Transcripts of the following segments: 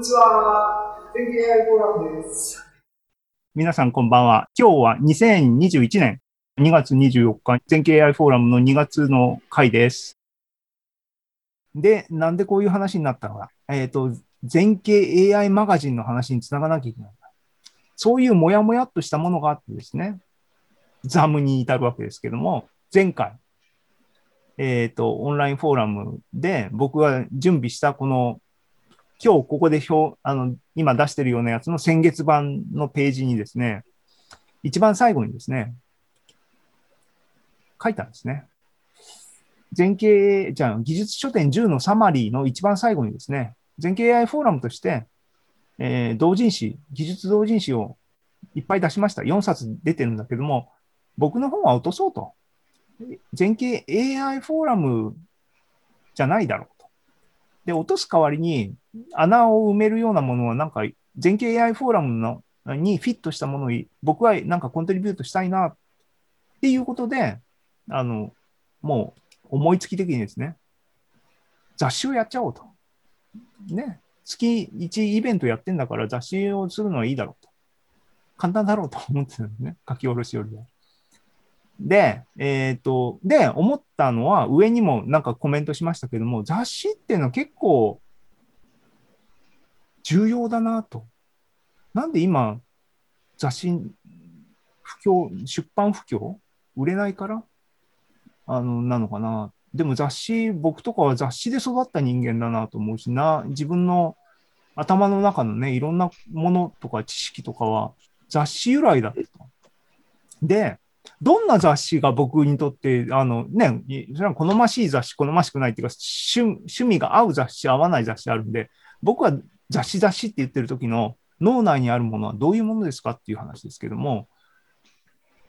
にちは。全経 AI フォーラムです。皆さんこんばんは。今日は2021年2月24日、全経 AI フォーラムの2月の回です。で、なんでこういう話になったのか。えっ、ー、と、全経 AI マガジンの話につながなきゃいけない。そういうもやもやっとしたものがあってですね、ザムに至るわけですけども、前回、えっ、ー、と、オンラインフォーラムで僕が準備したこの、今日ここで表、あの、今出してるようなやつの先月版のページにですね、一番最後にですね、書いたんですね。全景、じゃあ、技術書店10のサマリーの一番最後にですね、全景 AI フォーラムとして、えー、同人誌、技術同人誌をいっぱい出しました。4冊出てるんだけども、僕の本は落とそうと。全景 AI フォーラムじゃないだろう。で、落とす代わりに穴を埋めるようなものは、なんか全景 AI フォーラムのにフィットしたものを僕はなんかコントリビュートしたいなっていうことで、あの、もう思いつき的にですね、雑誌をやっちゃおうと。ね。月1イベントやってんだから雑誌をするのはいいだろうと。簡単だろうと思ってたんですね。書き下ろしよりは。で、えっ、ー、と、で、思ったのは、上にもなんかコメントしましたけども、雑誌っていうのは結構重要だなと。なんで今、雑誌不況、出版不況売れないからあの、なのかな。でも雑誌、僕とかは雑誌で育った人間だなと思うしな、自分の頭の中のね、いろんなものとか知識とかは雑誌由来だった。で、どんな雑誌が僕にとって、あのね、それは好ましい雑誌、好ましくないっていうか、趣趣味が合う雑誌、合わない雑誌あるんで、僕は雑誌雑誌って言ってる時の脳内にあるものはどういうものですかっていう話ですけども、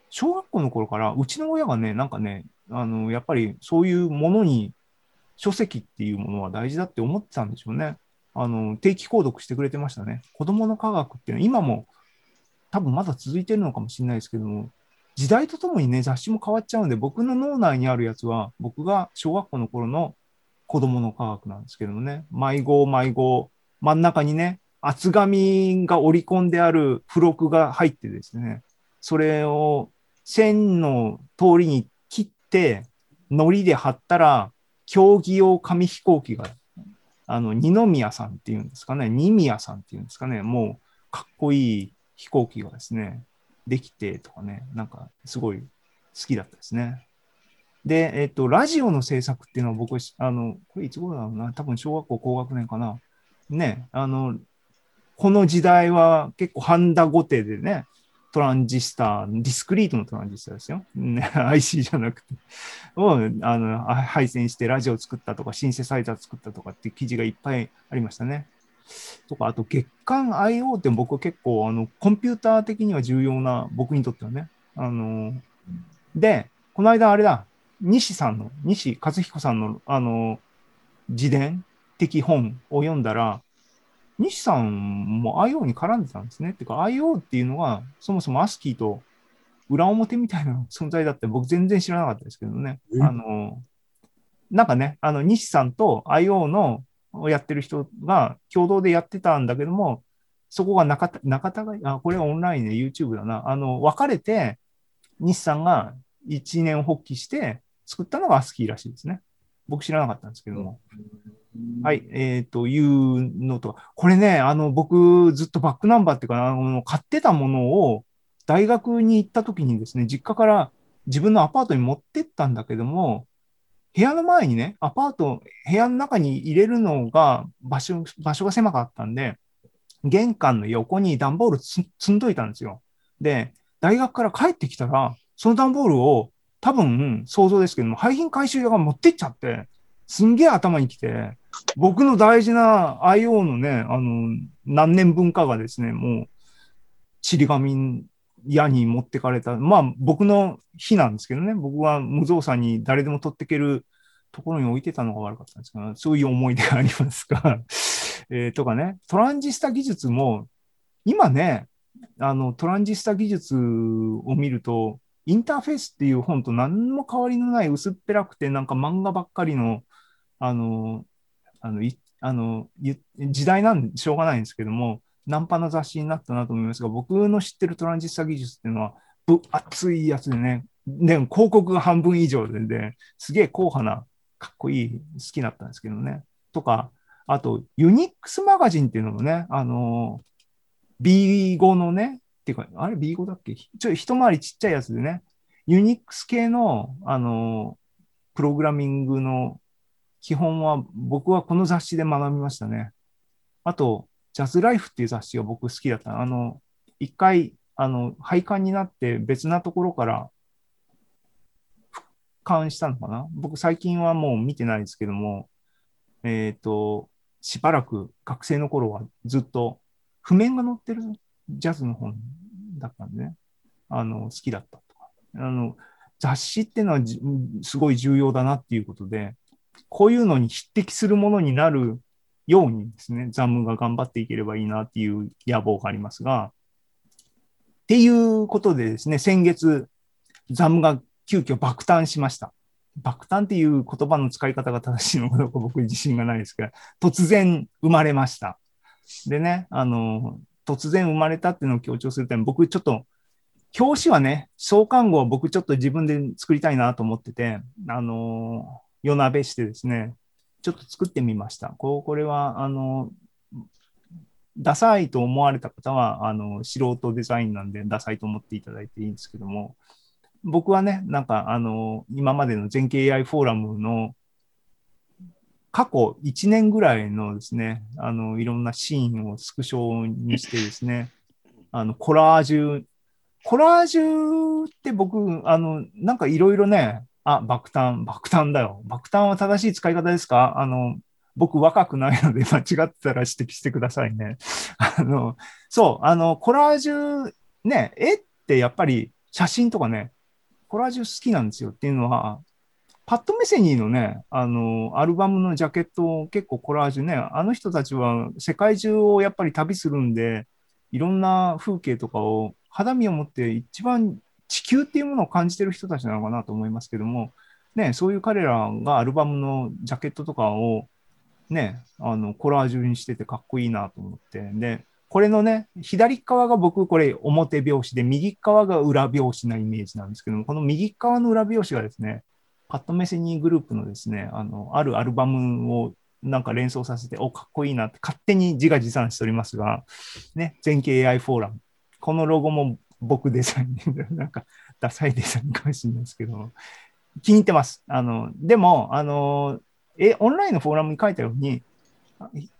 小学校の頃からうちの親がね、なんかね、あのやっぱりそういうものに書籍っていうものは大事だって思ってたんでしょうね。あの定期購読してくれてましたね。子供の科学っていうのは今も多分まだ続いてるのかもしれないですけども、時代とともにね、雑誌も変わっちゃうんで、僕の脳内にあるやつは、僕が小学校の頃の子供の科学なんですけどもね、迷子迷子、真ん中にね、厚紙が織り込んである付録が入ってですね、それを線の通りに切って、糊で貼ったら、競技用紙飛行機が、あの、二宮さんっていうんですかね、二宮さんっていうんですかね、もうかっこいい飛行機がですね、できてとかね、なんかすごい好きだったですね。で、えっと、ラジオの制作っていうのは僕、あの、これいつ頃だろうな、多分小学校高学年かな。ね、あの、この時代は結構ハンダゴテでね、トランジスタ、ディスクリートのトランジスタですよ。ね、IC じゃなくて。をあの配線してラジオ作ったとか、シンセサイザー作ったとかって記事がいっぱいありましたね。とか、あと月間 IO って僕結構あのコンピューター的には重要な、僕にとってはね。あので、この間あれだ、西さんの、西和彦さんのあの自伝的本を読んだら、西さんも IO に絡んでたんですね。っていうか IO っていうのはそもそも ASCII と裏表みたいな 存在だって僕全然知らなかったですけどね。あの、なんかね、あの西さんと IO のをやってる人が共同でやってたんだけども、そこが仲た仲違い、あ、これはオンラインで YouTube だな。あの、別れて、西さんが一年発起して作ったのがアスキーらしいですね。僕知らなかったんですけども。はい、えっ、ー、と、いうのと、これね、あの、僕ずっとバックナンバーっていうか、あの、買ってたものを大学に行った時にですね、実家から自分のアパートに持ってったんだけども、部屋の前にね、アパート、部屋の中に入れるのが場所、場所が狭かったんで、玄関の横に段ボール積んどいたんですよ。で、大学から帰ってきたら、その段ボールを多分想像ですけども、廃品回収屋が持ってっちゃって、すんげえ頭にきて、僕の大事な IO のね、あの、何年分かがですね、もう、ちり紙屋に持ってかれた。まあ、僕の日なんですけどね、僕は無造作に誰でも取っていけるところに置いてたのが悪かったんですけど、そういう思い出がありますが。えー、とかね、トランジスタ技術も、今ね、あの、トランジスタ技術を見ると、インターフェースっていう本と何も変わりのない薄っぺらくて、なんか漫画ばっかりの、あの、あのあの、時代なんでしょうがないんですけども、ナンパな雑誌になったなと思いますが、僕の知ってるトランジスタ技術っていうのは、ぶ熱いやつでね、で広告が半分以上で、ね、すげえ硬派な、かっこいい、好きだったんですけどね。とか、あと、ユニックスマガジンっていうのもね、あの、B5 のね、っていうか、あれ B5 だっけ？ちょっと一回りちっちゃいやつでね、ユニックス系の、あの、プログラミングの基本は僕はこの雑誌で学びましたね。あと、ジャズライフっていう雑誌が僕好きだった。あの、一回、あの、廃刊になって別なところから復刊したのかな僕最近はもう見てないですけども、えっ、ー、と、しばらく学生の頃はずっと譜面が載ってるジャズの本だったんでね、あの、好きだったとか。あの、雑誌っていうのはすごい重要だなっていうことで、こういうのに匹敵するものになるようにですね、ザムが頑張っていければいいなっていう野望がありますが、っていうことでですね、先月、ザムが急遽爆誕しました。爆誕っていう言葉の使い方が正しいのかどうか僕自信がないですけど、突然生まれました。でね、あの、突然生まれたっていうのを強調するために、僕ちょっと、表紙はね、創刊号は僕ちょっと自分で作りたいなと思ってて、あの、夜鍋してですね、ちょっと作ってみました。ここれは、あの、ダサいと思われた方は、あの、素人デザインなんで、ダサいと思っていただいていいんですけども、僕はね、なんか、あの、今までの全景 AI フォーラムの過去1年ぐらいのですね、あの、いろんなシーンをスクショにしてですね、あの、コラージュ、コラージュって僕、あの、なんかいろいろね、あ、爆誕、爆誕だよ。爆誕は正しい使い方ですか？あの、僕若くないので間違ってたら指摘してくださいね。あの、そう、あの、コラージュ、ね、絵ってやっぱり写真とかね、コラージュ好きなんですよっていうのは、パッド・メセニーのね、あの、アルバムのジャケット結構コラージュね、あの人たちは世界中をやっぱり旅するんで、いろんな風景とかを肌身を持って一番地球っていうものを感じてる人たちなのかなと思いますけども、ね、そういう彼らがアルバムのジャケットとかをね、あのコラージュにしててかっこいいなと思って、で、これのね、左側が僕、これ表表紙で、右側が裏表紙なイメージなんですけども、この右側の裏表紙がですね、パッドメセニーグループのですね、あの、あるアルバムをなんか連想させて、お、かっこいいなって勝手に自画自賛しておりますが、ね、全景 AI フォーラム。このロゴも僕デザインで、なんかダサいデザインかもしれないですけど、気に入ってます。あの、でも、あの、え、オンラインのフォーラムに書いたように、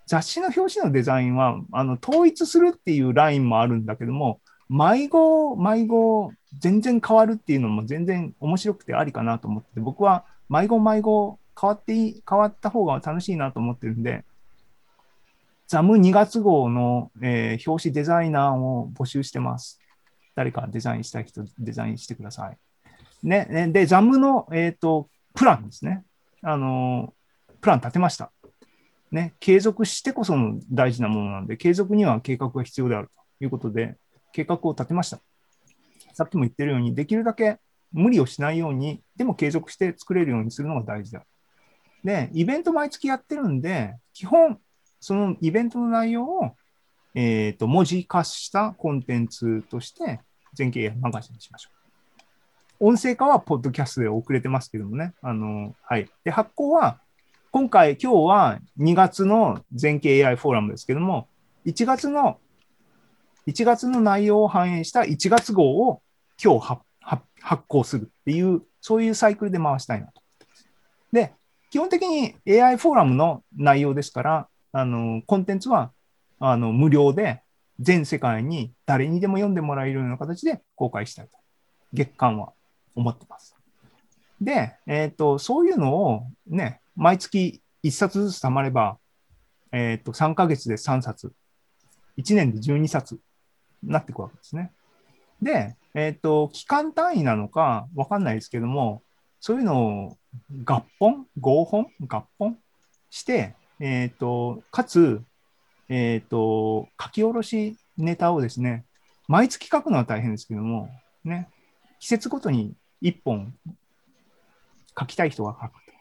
雑誌の表紙のデザインは、あの、統一するっていうラインもあるんだけども、迷子、迷子、全然変わるっていうのも全然面白くてありかなと思って、僕は迷子迷子変わっていい、変わった方が楽しいなと思ってるんで、ザム2月号の、えー、表紙デザイナーを募集してます。誰かデザインしたい人、デザインしてください。ね、で、ザムの、えっ、ー、と、プランですね。あの、プラン立てました。ね、継続してこその大事なものなんで、継続には計画が必要であるということで、計画を立てました。さっきも言ってるように、できるだけ無理をしないように、でも継続して作れるようにするのが大事だ。で、イベント毎月やってるんで、基本、そのイベントの内容をえっ、ー、と、文字化したコンテンツとして、全景マガジンにしましょう。音声化はポッドキャストで遅れてますけどもね。あの、はい。で、発行は、今回、今日は2月の全景 AI フォーラムですけども、1月の、1月の内容を反映した1月号を今日発行するっていう、そういうサイクルで回したいなと。で、基本的に AI フォーラムの内容ですから、あの、コンテンツはあの無料で全世界に誰にでも読んでもらえるような形で公開したいと、月間は思ってます。で、え、ー、と、そういうのをね、毎月1冊ずつ貯まれば、え、ー、と、3ヶ月で3冊、1年で12冊になっていくわけですね。で、え、ー、と、期間単位なのかわかんないですけども、そういうのを合本合本合本して、えっ、と、かつ、えっ、ー、と、書き下ろしネタをですね、毎月書くのは大変ですけども、ね、季節ごとに1本書きたい人が書くと。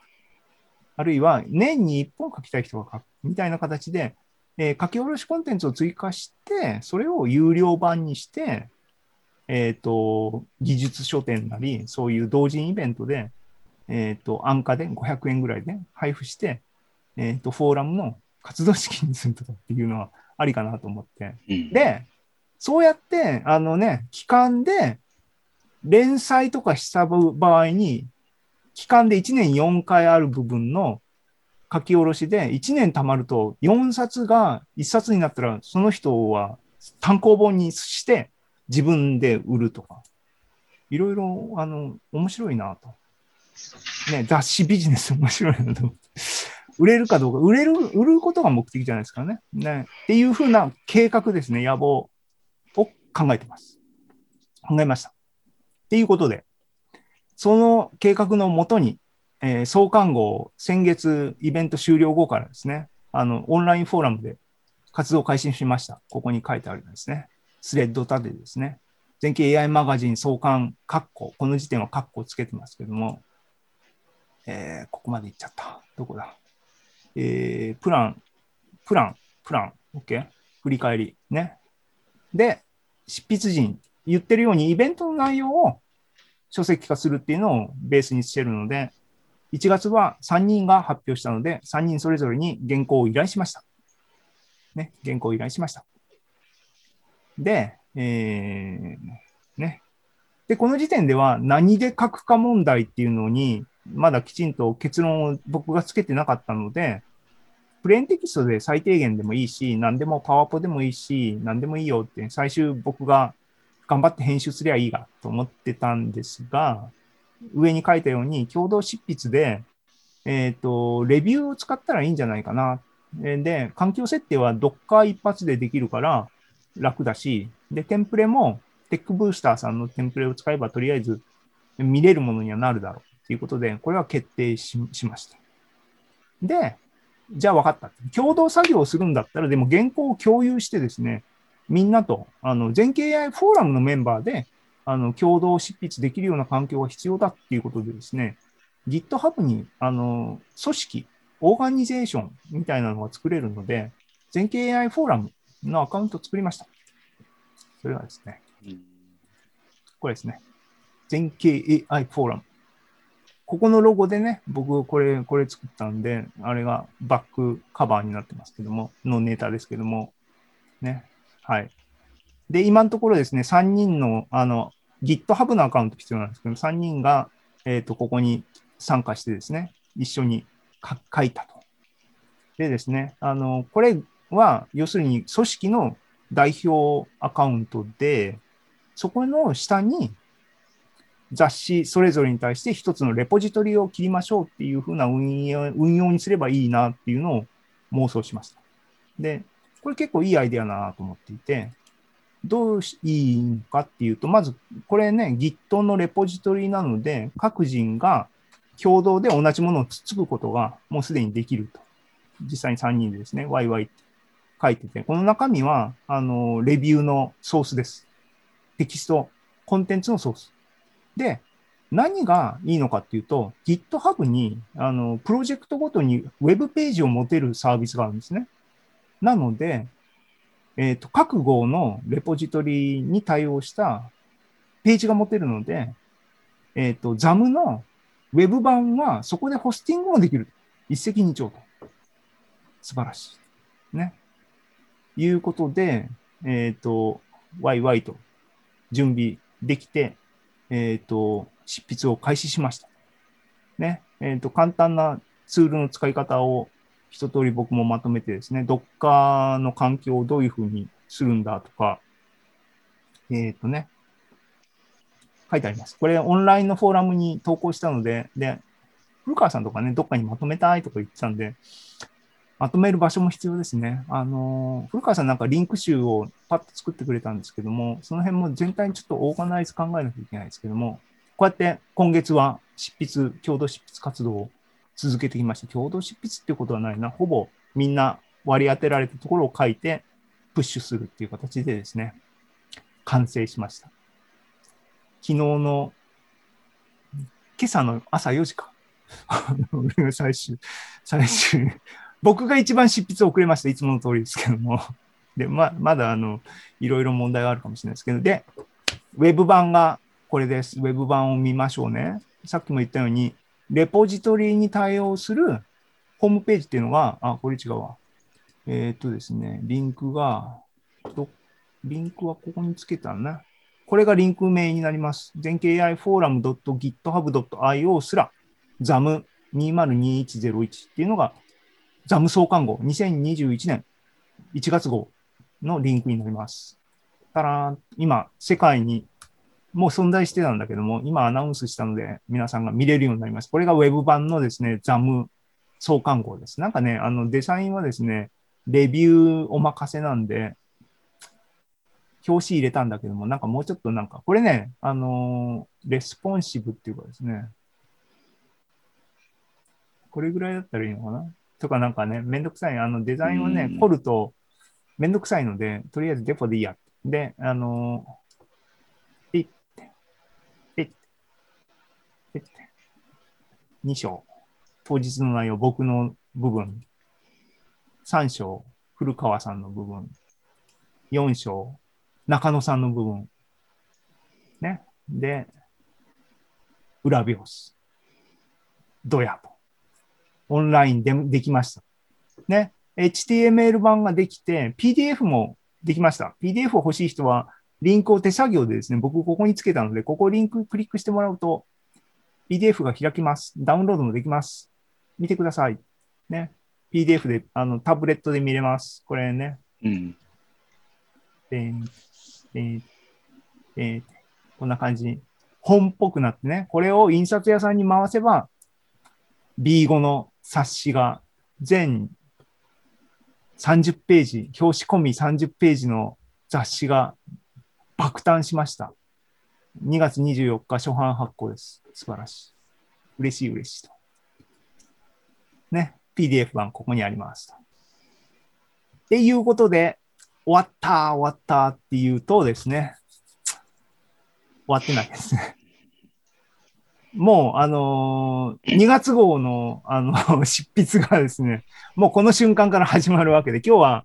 あるいは年に1本書きたい人が書く。みたいな形で、えー書き下ろしコンテンツを追加して、それを有料版にして、えっ、と、技術書店なり、そういう同人イベントで、えっ、と、安価で500円ぐらいで配布して、えっ、と、フォーラムの活動資金にするとかっていうのはありかなと思って。うん、で、そうやって、あのね、期間で、連載とかした場合に、期間で1年4回ある部分の書き下ろしで、1年貯まると4冊が1冊になったら、その人は単行本にして自分で売るとか、いろいろ、あの、面白いなと。ね、雑誌ビジネス面白いなと思って。売れるかどうか、売れる、売ることが目的じゃないですかね。ね。っていうふうな計画ですね、野望を考えてます。考えました。っていうことで、その計画のもとに、えー創刊号、先月イベント終了後からですね、あの、オンラインフォーラムで活動を開始しました。ここに書いてあるんですね。スレッド立ててですね。全景 AI マガジン創刊、カッコ、この時点はカッコをつけてますけども、えーここまで行っちゃった。どこだ？えープラン、プラン、プラン、OK? 振り返り、ね。で、執筆陣、言ってるようにイベントの内容を書籍化するっていうのをベースにしてるので、1月は3人が発表したので、3人それぞれに原稿を依頼しました。ね、原稿を依頼しました。で、えーね。で、この時点では何で書くか問題っていうのに、まだきちんと結論を僕がつけてなかったので、プレーンテキストで最低限でもいいし、何でもパワポでもいいし、何でもいいよって、最終僕が頑張って編集すりゃいいがと思ってたんですが、上に書いたように共同執筆で、えっ、と、レビューを使ったらいいんじゃないかな。で、環境設定は Docker 一発でできるから楽だし、で、テンプレもテックブースターさんのテンプレを使えばとりあえず見れるものにはなるだろうということで、これは決定ししました。で、じゃあ分かった。共同作業をするんだったら、でも原稿を共有してですね、みんなと、あの、全景 AI フォーラムのメンバーで、あの、共同執筆できるような環境が必要だっていうことでですね、GitHub に、あの、組織、オーガニゼーションみたいなのが作れるので、全景 AI フォーラムのアカウントを作りました。それはですね、うんこれですね。全景 AI フォーラム。ここのロゴでね、僕これ、これ作ったんで、あれがバックカバーになってますけども、のネタですけども、ね。はい。で、今のところですね、3人の、あの、GitHub のアカウント必要なんですけど、3人が、えっ、と、ここに参加してですね、一緒に書いたと。でですね、あの、これは、要するに組織の代表アカウントで、そこの下に雑誌それぞれに対して一つのレポジトリを切りましょうっていうふうな運用運用にすればいいなっていうのを妄想しました。で、これ結構いいアイデアだなと思っていて、どういいのかっていうと、まずこれね、Git のレポジトリなので、各人が共同で同じものをつつくことがもうすでにできると。実際に3人でですね、ワイワイって書いてて、この中身は、あの、レビューのソースです。テキスト、コンテンツのソース。で、何がいいのかっていうと、GitHub に、あの、プロジェクトごとにウェブページを持てるサービスがあるんですね。なので、えっ、と、各号のレポジトリに対応したページが持てるので、えっ、と、ZAM のウェブ版はそこでホスティングもできる。一石二鳥と。素晴らしい。ね。いうことで、えっ、と、ワイワイと準備できて、えっ、と、執筆を開始しました。ね。えっ、と、簡単なツールの使い方を一通り僕もまとめてですね、Docker の環境をどういうふうにするんだとか、えっ、とね、書いてあります。これオンラインのフォーラムに投稿したので、で、古川さんとかね、どっかにまとめたいとか言ってたんで、まとめる場所も必要ですね。あの、古川さんなんかリンク集をパッと作ってくれたんですけども、その辺も全体にちょっとオーガナイズ考えなきゃいけないですけども、こうやって今月は執筆、共同執筆活動を続けてきました。共同執筆っていうことはないな。ほぼみんな割り当てられたところを書いて、プッシュするっていう形でですね、完成しました。昨日の、今朝の朝4時か。最終、最終僕が一番執筆遅れました。いつもの通りですけども。で、ま、まだ、あの、いろいろ問題があるかもしれないですけど、で、ウェブ版がこれです。ウェブ版を見ましょうね。さっきも言ったように、レポジトリに対応するホームページっていうのが、あ、これ違うわ。えーっとですね、リンクが、どリンクはここにつけたんだ。これがリンク名になります。全景 AI フォーラム .github.io すら ZAM202101 っていうのが ZAM 創刊号2021年1月号のリンクになります。たら今、世界にもう存在してたんだけども、今アナウンスしたので皆さんが見れるようになります。これがウェブ版のですね、ZAM 創刊号です。なんかね、あのデザインはですね、レビューお任せなんで、表紙入れたんだけども、なんかもうちょっとなんか、これね、あのーレスポンシブっていうかですね、これぐらいだったらいいのかな？とかなんかね、めんどくさい。あのデザインをねうん、凝るとめんどくさいので、とりあえずデフォでいいや。で、あのーピッて、ピッて、ピッて、2章。当日の内容、僕の部分。3章、古川さんの部分。4章、中野さんの部分。ね。で、裏表紙。ドヤと。オンラインでできました。ね。HTML 版ができて、PDF もできました。PDF を欲しい人は、リンクを手作業でですね、僕ここにつけたので、ここリンククリックしてもらうと、PDF が開きます。ダウンロードもできます。見てください。ね。PDF で、あの、タブレットで見れます。これね。うん。こんな感じに本っぽくなってね、これを印刷屋さんに回せば、B5 の冊子が全30ページ、表紙込み30ページの雑誌が爆誕しました。2月24日初版発行です。素晴らしい。嬉しい嬉しいと。ね、PDF 版ここにありますと。っていうことで、終わった、終わったっていうとですね、終わってないですね。もう、あのー、2月号の、あの、執筆がですね、もうこの瞬間から始まるわけで、今日は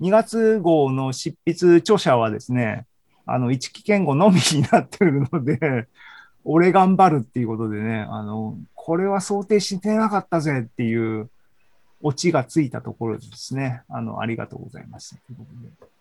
2月号の執筆著者はですね、あの、一木健吾のみになってるので、俺頑張るっていうことでね、あの、これは想定してなかったぜっていうオチがついたところですね、あの、ありがとうございました。ということで